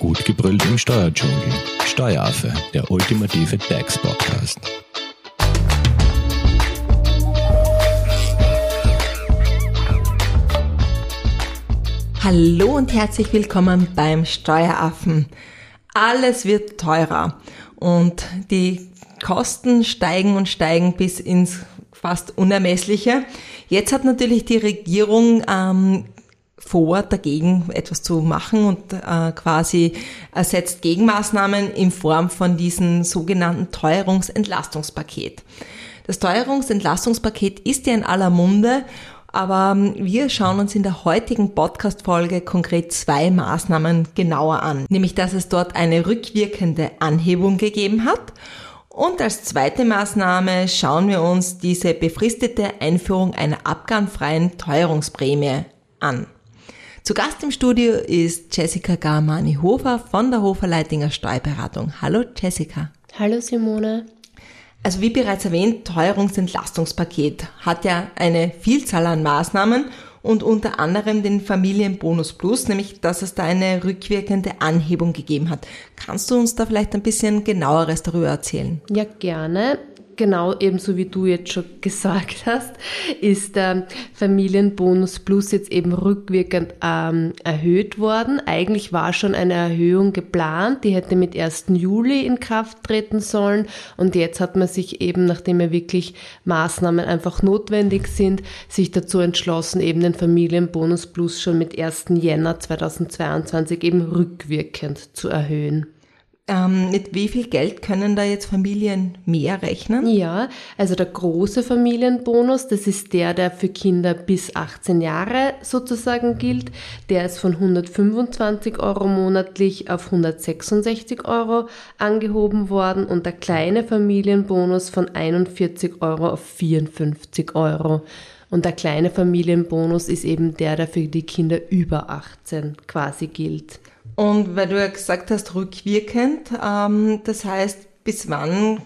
Gut gebrüllt im Steuerdschungel. Steueraffe, der ultimative DAX-Podcast. Hallo und herzlich willkommen beim Steueraffen. Alles wird teurer und die Kosten steigen und steigen bis ins fast Unermessliche. Jetzt hat natürlich die Regierung ähm, vor, dagegen etwas zu machen und äh, quasi ersetzt Gegenmaßnahmen in Form von diesem sogenannten Teuerungsentlastungspaket. Das Teuerungsentlastungspaket ist ja in aller Munde, aber ähm, wir schauen uns in der heutigen Podcast-Folge konkret zwei Maßnahmen genauer an. Nämlich, dass es dort eine rückwirkende Anhebung gegeben hat und als zweite Maßnahme schauen wir uns diese befristete Einführung einer abgabenfreien Teuerungsprämie an. Zu Gast im Studio ist Jessica Garmani-Hofer von der Hofer Leitinger Steuerberatung. Hallo Jessica. Hallo Simone. Also wie bereits erwähnt, Teuerungsentlastungspaket hat ja eine Vielzahl an Maßnahmen und unter anderem den Familienbonus Plus, nämlich dass es da eine rückwirkende Anhebung gegeben hat. Kannst du uns da vielleicht ein bisschen genaueres darüber erzählen? Ja, gerne genau ebenso wie du jetzt schon gesagt hast, ist der Familienbonus Plus jetzt eben rückwirkend ähm, erhöht worden. Eigentlich war schon eine Erhöhung geplant, die hätte mit 1. Juli in Kraft treten sollen und jetzt hat man sich eben, nachdem ja wirklich Maßnahmen einfach notwendig sind, sich dazu entschlossen, eben den Familienbonus Plus schon mit 1. Jänner 2022 eben rückwirkend zu erhöhen. Ähm, mit wie viel Geld können da jetzt Familien mehr rechnen? Ja, also der große Familienbonus, das ist der, der für Kinder bis 18 Jahre sozusagen gilt. Der ist von 125 Euro monatlich auf 166 Euro angehoben worden und der kleine Familienbonus von 41 Euro auf 54 Euro. Und der kleine Familienbonus ist eben der, der für die Kinder über 18 quasi gilt. Und weil du ja gesagt hast, rückwirkend, ähm, das heißt, bis wann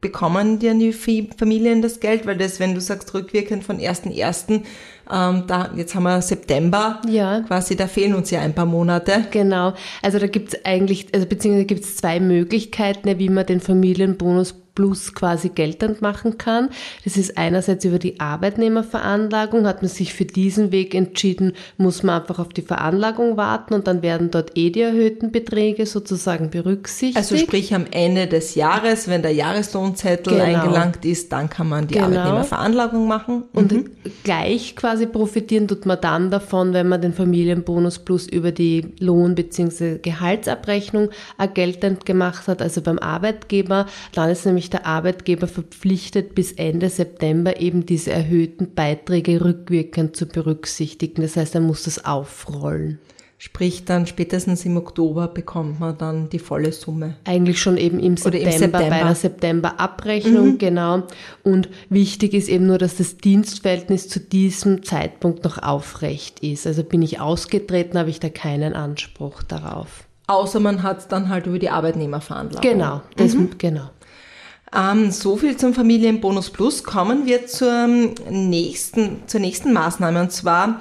bekommen dir die Familien das Geld? Weil das, wenn du sagst, rückwirkend von 1.1., ähm, da, jetzt haben wir September, ja. quasi, da fehlen uns ja ein paar Monate. Genau, also da gibt's eigentlich, also beziehungsweise gibt's zwei Möglichkeiten, wie man den Familienbonus Plus quasi geltend machen kann. Das ist einerseits über die Arbeitnehmerveranlagung. Hat man sich für diesen Weg entschieden, muss man einfach auf die Veranlagung warten und dann werden dort eh die erhöhten Beträge sozusagen berücksichtigt. Also sprich am Ende des Jahres, wenn der Jahreslohnzettel genau. eingelangt ist, dann kann man die genau. Arbeitnehmerveranlagung machen. Mhm. Und gleich quasi profitieren tut man dann davon, wenn man den Familienbonus Plus über die Lohn- bzw. Gehaltsabrechnung geltend gemacht hat, also beim Arbeitgeber. Dann ist nämlich nämlich der Arbeitgeber verpflichtet, bis Ende September eben diese erhöhten Beiträge rückwirkend zu berücksichtigen. Das heißt, er muss das aufrollen. Sprich, dann spätestens im Oktober bekommt man dann die volle Summe. Eigentlich schon eben im September, im September. bei der September-Abrechnung, mhm. genau. Und wichtig ist eben nur, dass das Dienstverhältnis zu diesem Zeitpunkt noch aufrecht ist. Also bin ich ausgetreten, habe ich da keinen Anspruch darauf. Außer man hat es dann halt über die Arbeitnehmerveranlagung. Genau, das, mhm. genau. Ähm, so viel zum Familienbonus Plus. Kommen wir zur nächsten, zur nächsten Maßnahme und zwar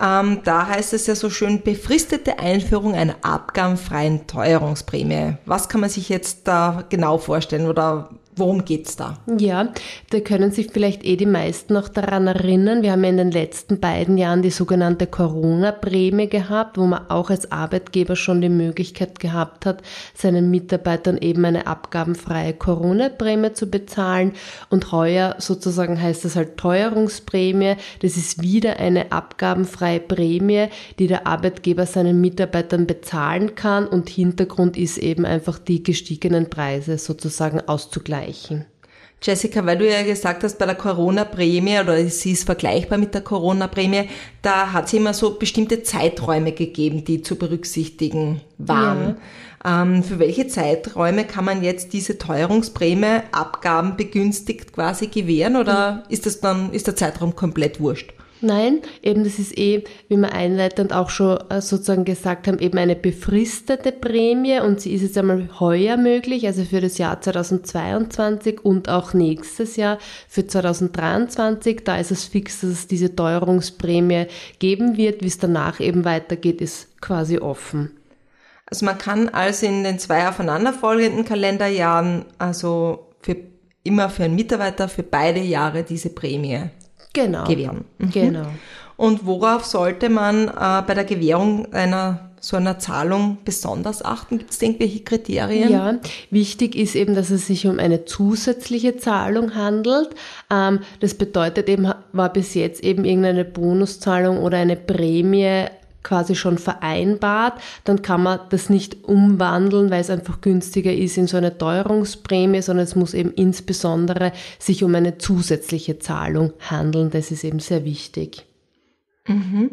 ähm, da heißt es ja so schön, befristete Einführung einer abgabenfreien Teuerungsprämie. Was kann man sich jetzt da genau vorstellen oder Worum geht's da? Ja, da können sich vielleicht eh die meisten noch daran erinnern. Wir haben in den letzten beiden Jahren die sogenannte Corona-Prämie gehabt, wo man auch als Arbeitgeber schon die Möglichkeit gehabt hat, seinen Mitarbeitern eben eine abgabenfreie Corona-Prämie zu bezahlen. Und heuer sozusagen heißt das halt Teuerungsprämie. Das ist wieder eine abgabenfreie Prämie, die der Arbeitgeber seinen Mitarbeitern bezahlen kann. Und Hintergrund ist eben einfach die gestiegenen Preise sozusagen auszugleichen vergleichen. Jessica, weil du ja gesagt hast, bei der Corona-Prämie oder sie ist vergleichbar mit der Corona-Prämie, da hat es immer so bestimmte Zeiträume gegeben, die zu berücksichtigen waren. Ja. Ähm, für welche Zeiträume kann man jetzt diese Teuerungsprämie Abgaben begünstigt quasi gewähren oder ist das dann, ist der Zeitraum komplett wurscht? Nein, eben das ist eh, wie wir einleitend auch schon äh, sozusagen gesagt haben, eben eine befristete Prämie und sie ist jetzt einmal heuer möglich, also für das Jahr 2022 und auch nächstes Jahr für 2023. Da ist es fix, dass es diese Teuerungsprämie geben wird. Wie es danach eben weitergeht, ist quasi offen. Also man kann also in den zwei aufeinanderfolgenden Kalenderjahren also für immer für einen Mitarbeiter für beide Jahre diese Prämie genau. gewähren. Mhm. Genau. Und worauf sollte man äh, bei der Gewährung einer so einer Zahlung besonders achten? Gibt es irgendwelche Kriterien? Ja, wichtig ist eben, dass es sich um eine zusätzliche Zahlung handelt. Ähm, das bedeutet eben, war bis jetzt eben irgendeine Bonuszahlung oder eine Prämie quasi schon vereinbart, dann kann man das nicht umwandeln, weil es einfach günstiger ist in so eine Teuerungsprämie, sondern es muss eben insbesondere sich um eine zusätzliche Zahlung handeln. Das ist eben sehr wichtig. Mhm.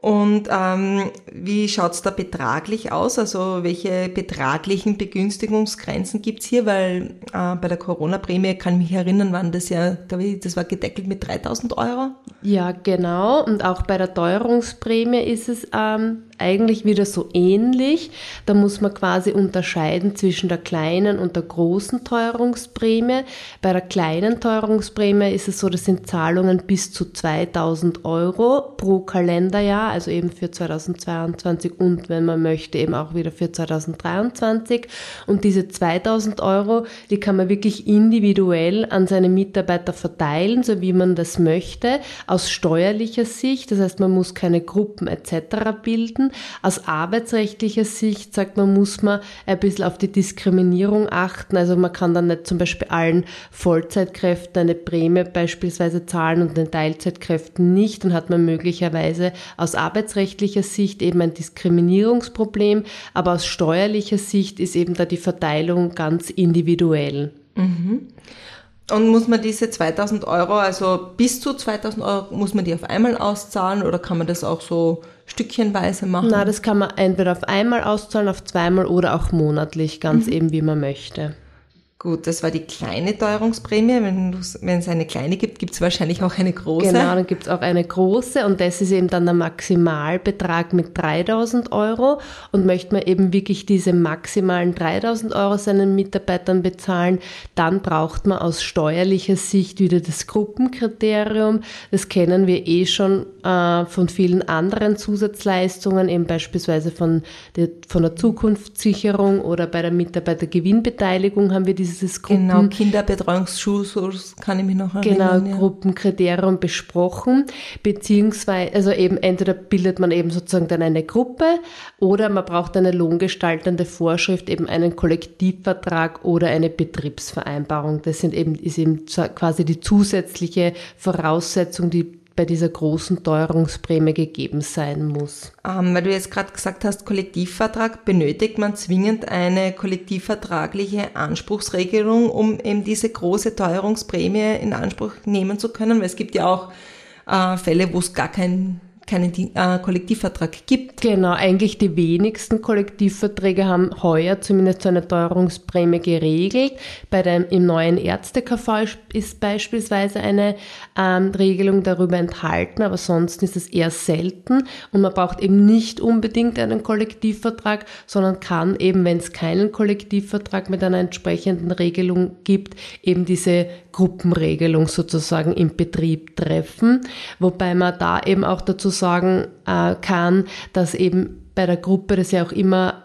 Und ähm, wie schaut's da betraglich aus? Also welche betraglichen Begünstigungsgrenzen gibt's hier? Weil äh, bei der Corona-Prämie kann ich mich erinnern, waren das ja, glaube ich, das war gedeckelt mit 3000 Euro. Ja, genau. Und auch bei der Teuerungsprämie ist es ähm, eigentlich wieder so ähnlich. Da muss man quasi unterscheiden zwischen der kleinen und der großen Teuerungsprämie. Bei der kleinen Teuerungsprämie ist es so, das sind Zahlungen bis zu 2000 Euro pro Kalenderjahr, also eben für 2022 und wenn man möchte eben auch wieder für 2023. Und diese 2000 Euro, die kann man wirklich individuell an seine Mitarbeiter verteilen, so wie man das möchte, aus steuerlicher Sicht. Das heißt, man muss keine Gruppen etc. bilden aus arbeitsrechtlicher Sicht sagt man, muss man ein bisschen auf die Diskriminierung achten. Also man kann dann nicht zum Beispiel allen Vollzeitkräften eine Prämie beispielsweise zahlen und den Teilzeitkräften nicht. Dann hat man möglicherweise aus arbeitsrechtlicher Sicht eben ein Diskriminierungsproblem, aber aus steuerlicher Sicht ist eben da die Verteilung ganz individuell. Mhm. Und muss man diese 2000 Euro, also bis zu 2000 Euro, muss man die auf einmal auszahlen oder kann man das auch so stückchenweise machen? Na, das kann man entweder auf einmal auszahlen, auf zweimal oder auch monatlich, ganz mhm. eben wie man möchte. Gut, das war die kleine Teuerungsprämie. Wenn, es eine kleine gibt, gibt es wahrscheinlich auch eine große. Genau, dann gibt es auch eine große und das ist eben dann der Maximalbetrag mit 3000 Euro. Und möchte man eben wirklich diese maximalen 3000 Euro seinen Mitarbeitern bezahlen, dann braucht man aus steuerlicher Sicht wieder das Gruppenkriterium. Das kennen wir eh schon äh, von vielen anderen Zusatzleistungen, eben beispielsweise von der, von der Zukunftssicherung oder bei der Mitarbeitergewinnbeteiligung haben wir diese dieses Gruppen... Genau, Kinderbetreuungsschulkurs kann ich mich noch erinnern. Genau, ja. Gruppenkriterium besprochen, beziehungsweise, also eben entweder bildet man eben sozusagen dann eine Gruppe oder man braucht eine lohngestaltende Vorschrift, eben einen Kollektivvertrag oder eine Betriebsvereinbarung. Das sind eben, ist eben quasi die zusätzliche Voraussetzung, die bei dieser großen Teuerungsprämie gegeben sein muss. Ähm, weil du jetzt gerade gesagt hast, Kollektivvertrag, benötigt man zwingend eine kollektivvertragliche Anspruchsregelung, um eben diese große Teuerungsprämie in Anspruch nehmen zu können? Weil es gibt ja auch äh, Fälle, wo es gar kein keinen äh, Kollektivvertrag gibt. Genau, eigentlich die wenigsten Kollektivverträge haben heuer zumindest so eine Teuerungsprämie geregelt. Bei dem, Im neuen Ärzte-KV ist beispielsweise eine ähm, Regelung darüber enthalten, aber sonst ist es eher selten und man braucht eben nicht unbedingt einen Kollektivvertrag, sondern kann eben, wenn es keinen Kollektivvertrag mit einer entsprechenden Regelung gibt, eben diese Gruppenregelung sozusagen im Betrieb treffen, wobei man da eben auch dazu sagen äh, kann, dass eben bei der Gruppe das ja auch immer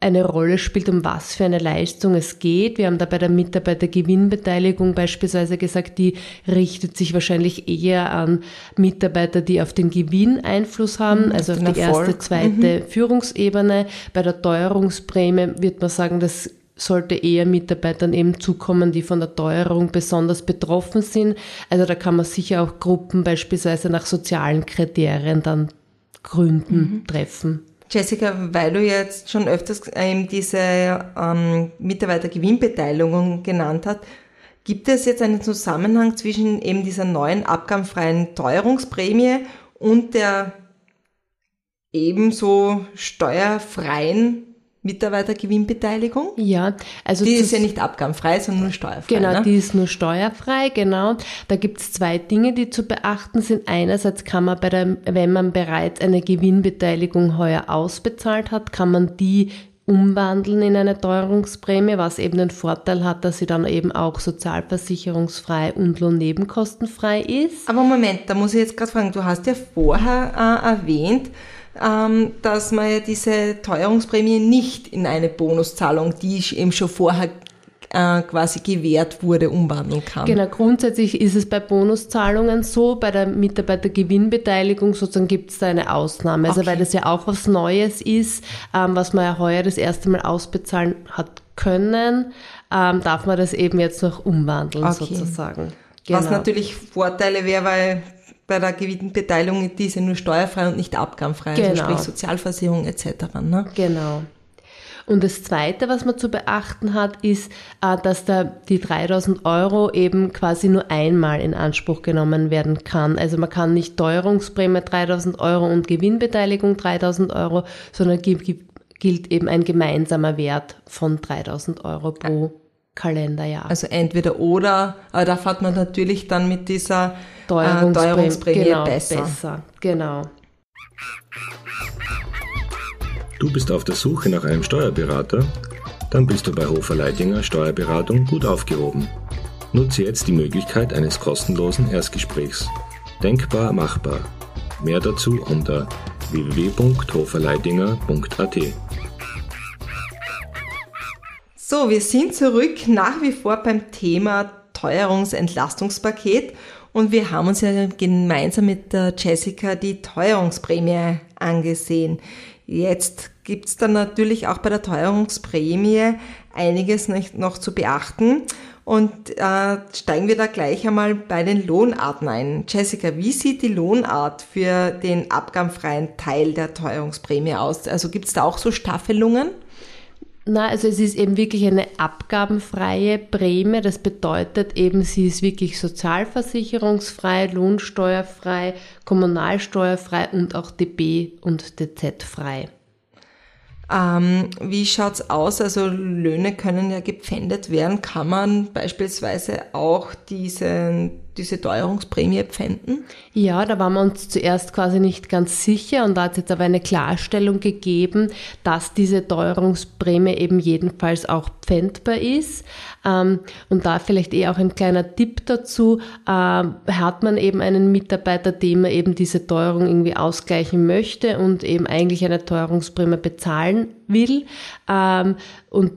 eine Rolle spielt, um was für eine Leistung es geht. Wir haben da bei der Mitarbeitergewinnbeteiligung beispielsweise gesagt, die richtet sich wahrscheinlich eher an Mitarbeiter, die auf den Gewinn Einfluss haben, mhm, also auf die Erfolg. erste, zweite mhm. Führungsebene. Bei der Teuerungsprämie wird man sagen, das sollte eher Mitarbeitern eben zukommen, die von der Teuerung besonders betroffen sind. Also da kann man sicher auch Gruppen beispielsweise nach sozialen Kriterien dann gründen, mhm. treffen. Jessica, weil du jetzt schon öfters ähm, diese ähm, Mitarbeitergewinnbeteiligung genannt hast, gibt es jetzt einen Zusammenhang zwischen eben dieser neuen abgabenfreien Teuerungsprämie und der ebenso steuerfreien Mitarbeitergewinnbeteiligung? Ja, also die ist ja nicht abgabenfrei, sondern nur steuerfrei. Genau, ne? die ist nur steuerfrei, genau. Da gibt es zwei Dinge, die zu beachten sind. Einerseits kann man bei der, wenn man bereits eine Gewinnbeteiligung heuer ausbezahlt hat, kann man die umwandeln in eine Teuerungsprämie, was eben den Vorteil hat, dass sie dann eben auch sozialversicherungsfrei und lohnnebenkostenfrei ist. Aber Moment, da muss ich jetzt gerade fragen, du hast ja vorher äh, erwähnt, ähm, dass man ja diese Teuerungsprämie nicht in eine Bonuszahlung, die eben schon vorher äh, quasi gewährt wurde, umwandeln kann. Genau, grundsätzlich ist es bei Bonuszahlungen so, bei der Mitarbeitergewinnbeteiligung sozusagen gibt es da eine Ausnahme. Also okay. weil das ja auch was Neues ist, ähm, was man ja heuer das erste Mal ausbezahlen hat können, ähm, darf man das eben jetzt noch umwandeln okay. sozusagen. Genau. Was natürlich Vorteile wäre, weil bei der Gewinnbeteiligung ist diese nur steuerfrei und nicht abgabenfrei, also genau. also sprich Sozialversicherung etc. Ne? Genau. Und das Zweite, was man zu beachten hat, ist, äh, dass da die 3000 Euro eben quasi nur einmal in Anspruch genommen werden kann. Also man kann nicht Teuerungsprämie 3000 Euro und Gewinnbeteiligung 3000 Euro, sondern gilt eben ein gemeinsamer Wert von 3000 Euro pro Kalenderjahr. Also entweder oder, aber da fährt man natürlich dann mit dieser Teuerungsprämie, äh, Teuerungsprämie genau, besser. besser. Genau. Du bist auf der Suche nach einem Steuerberater? Dann bist du bei Hofer Leidinger Steuerberatung gut aufgehoben. Nutze jetzt die Möglichkeit eines kostenlosen Erstgesprächs. Denkbar machbar. Mehr dazu unter www.hoferleidinger.at. So, wir sind zurück nach wie vor beim Thema Teuerungsentlastungspaket und wir haben uns ja gemeinsam mit der Jessica die Teuerungsprämie angesehen. Jetzt gibt's dann natürlich auch bei der Teuerungsprämie einiges noch zu beachten. Und äh, steigen wir da gleich einmal bei den Lohnarten ein. Jessica, wie sieht die Lohnart für den abgabenfreien Teil der Teuerungsprämie aus? Also gibt's da auch so Staffelungen? Na, also es ist eben wirklich eine abgabenfreie Prämie. Das bedeutet eben, sie ist wirklich sozialversicherungsfrei, lohnsteuerfrei, kommunalsteuerfrei und auch DB und DZ frei. Ähm, wie schaut's aus? Also Löhne können ja gepfändet werden. Kann man beispielsweise auch diesen diese Teuerungsprämie pfänden? Ja, da waren wir uns zuerst quasi nicht ganz sicher und da hat es jetzt aber eine Klarstellung gegeben, dass diese Teuerungsprämie eben jedenfalls auch pfändbar ist. Ähm, und da vielleicht eher auch ein kleiner Tipp dazu, ähm, hat man eben einen Mitarbeiter, dem man eben diese Teuerung irgendwie ausgleichen möchte und eben eigentlich eine Teuerungsprämie bezahlen will. Ähm, und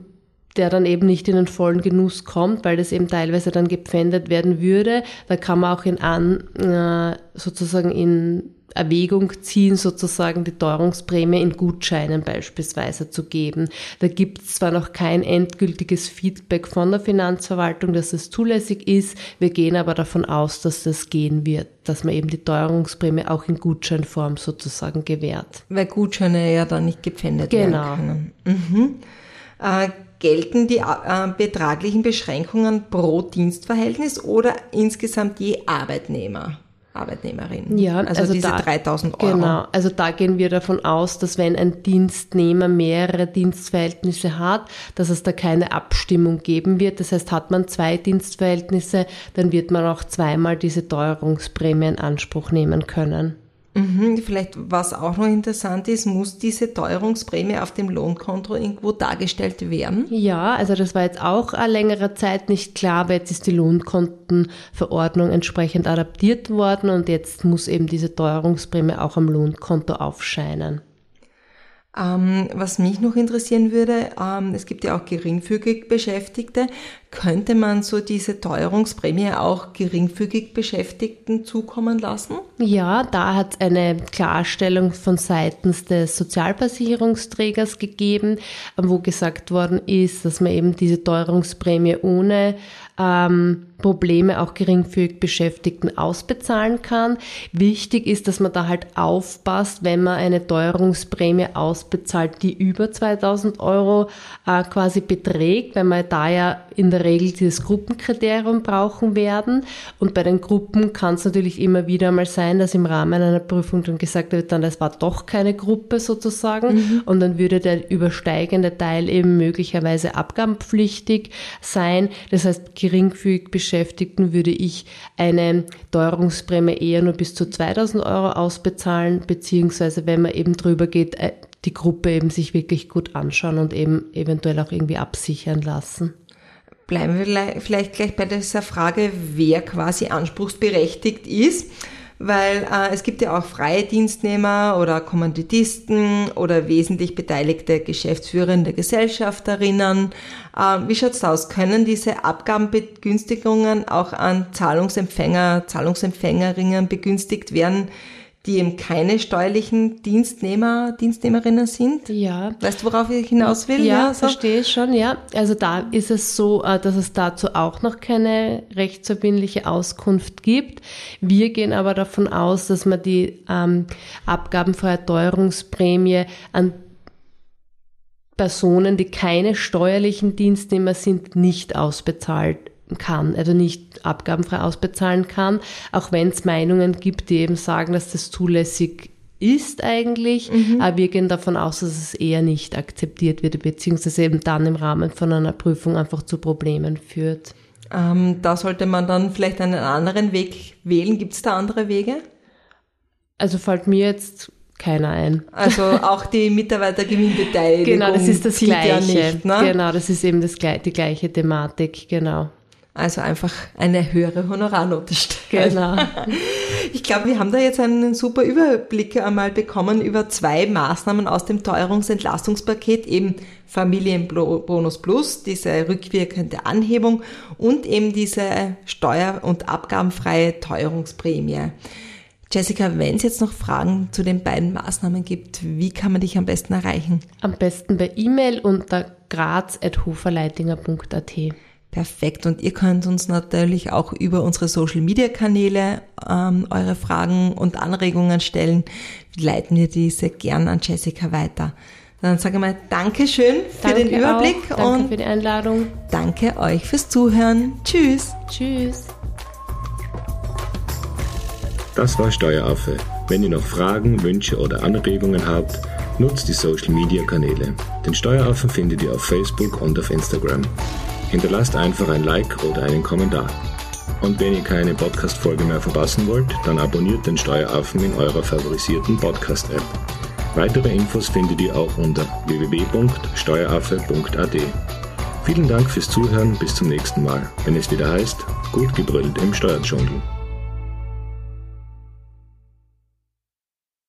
der dann eben nicht in den vollen Genuss kommt, weil das eben teilweise dann gepfändet werden würde. Da kann man auch in an, äh, sozusagen in Erwägung ziehen, sozusagen die Teuerungsprämie in Gutscheinen beispielsweise zu geben. Da gibt es zwar noch kein endgültiges Feedback von der Finanzverwaltung, dass es zulässig ist, wir gehen aber davon aus, dass das gehen wird, dass man eben die Teuerungsprämie auch in Gutscheinform sozusagen gewährt. Weil Gutscheine ja dann nicht gepfändet genau. werden können. Mhm. Äh, gelten die äh, betraglichen Beschränkungen pro Dienstverhältnis oder insgesamt je Arbeitnehmer? Arbeitnehmerin. Ja, also, also diese da, 3000 Euro. Genau, also da gehen wir davon aus, dass wenn ein Dienstnehmer mehrere Dienstverhältnisse hat, dass es da keine Abstimmung geben wird. Das heißt, hat man zwei Dienstverhältnisse, dann wird man auch zweimal diese Teuerungsprämie in Anspruch nehmen können. Mhm, vielleicht, was auch noch interessant ist, muss diese Teuerungsprämie auf dem Lohnkonto irgendwo dargestellt werden? Ja, also das war jetzt auch längere Zeit nicht klar, aber jetzt ist die Lohnkontenverordnung entsprechend adaptiert worden und jetzt muss eben diese Teuerungsprämie auch am Lohnkonto aufscheinen. Ähm, was mich noch interessieren würde, ähm, es gibt ja auch geringfügig Beschäftigte. Könnte man so diese Teuerungsprämie auch geringfügig Beschäftigten zukommen lassen? Ja, da hat es eine Klarstellung von seitens des Sozialversicherungsträgers gegeben, wo gesagt worden ist, dass man eben diese Teuerungsprämie ohne ähm, Probleme auch geringfügig Beschäftigten ausbezahlen kann. Wichtig ist, dass man da halt aufpasst, wenn man eine Teuerungsprämie ausbezahlt, die über 2000 Euro äh, quasi beträgt, weil man da ja in der Regel dieses Gruppenkriterium brauchen werden. Und bei den Gruppen kann es natürlich immer wieder mal sein, dass im Rahmen einer Prüfung dann gesagt wird, dann das war doch keine Gruppe sozusagen. Mhm. Und dann würde der übersteigende Teil eben möglicherweise abgabenpflichtig sein. Das heißt, geringfügig Beschäftigten würde ich eine Teuerungsprämie eher nur bis zu 2000 Euro ausbezahlen, beziehungsweise wenn man eben drüber geht, äh, die Gruppe eben sich wirklich gut anschauen und eben eventuell auch irgendwie absichern lassen. Bleiben wir vielleicht gleich bei dieser Frage, wer quasi anspruchsberechtigt ist weil äh, es gibt ja auch freie Dienstnehmer oder Kommanditisten oder wesentlich beteiligte Geschäftsführende Gesellschafterinnen. Äh, wie schaut's aus? Können diese Abgabenbegünstigungen auch an Zahlungsempfänger, Zahlungsempfängerinnen begünstigt werden? Die eben keine steuerlichen Dienstnehmer, Dienstnehmerinnen sind. Ja. Weißt du, worauf ich hinaus will? Ja, ja so? verstehe ich schon, ja. Also da ist es so, äh, dass es dazu auch noch keine rechtsverbindliche Auskunft gibt. Wir gehen aber davon aus, dass man die ähm, abgabenfreie Teuerungsprämie an Personen, die keine steuerlichen Dienstnehmer sind, nicht ausbezahlt kann, also nicht abgabenfrei ausbezahlen kann, auch wenn es Meinungen gibt, die eben sagen, dass das zulässig ist eigentlich, mhm. aber wir gehen davon aus, dass es eher nicht akzeptiert wird, beziehungsweise eben dann im Rahmen von einer Prüfung einfach zu Problemen führt. Ähm, da sollte man dann vielleicht einen anderen Weg wählen. Gibt es da andere Wege? Also fällt mir jetzt keiner ein. Also auch die Mitarbeitergewinnbeteiligung. genau, das ist das Gleiche. Ja nicht, ne? Genau, das ist eben das, die gleiche Thematik, genau. Also einfach eine höhere Honorarnote stellen. Genau. Ich glaube, wir haben da jetzt einen super Überblick einmal bekommen über zwei Maßnahmen aus dem Teuerungsentlastungspaket, eben Familienbonus Plus, diese rückwirkende Anhebung und eben diese steuer- und abgabenfreie Teuerungsprämie. Jessica, wenn es jetzt noch Fragen zu den beiden Maßnahmen gibt, wie kann man dich am besten erreichen? Am besten per E-Mail unter graz.hoferleitinger.at. Perfekt. Und ihr könnt uns natürlich auch über unsere Social Media Kanäle ähm, eure Fragen und Anregungen stellen. Leiten wir diese gern an Jessica weiter. Dann sage ich mal Dankeschön für danke den Überblick auch. Danke und für die Einladung. Danke euch fürs Zuhören. Tschüss. Tschüss. Das war Steueraffe. Wenn ihr noch Fragen, Wünsche oder Anregungen habt, nutzt die Social Media Kanäle. Den Steueraffen findet ihr auf Facebook und auf Instagram. Hinterlasst einfach ein Like oder einen Kommentar. Und wenn ihr keine Podcast-Folge mehr verpassen wollt, dann abonniert den Steueraffen in eurer favorisierten Podcast-App. Weitere Infos findet ihr auch unter www.steueraffe.at. Vielen Dank fürs Zuhören, bis zum nächsten Mal, wenn es wieder heißt, gut gebrüllt im Steuerdschungel.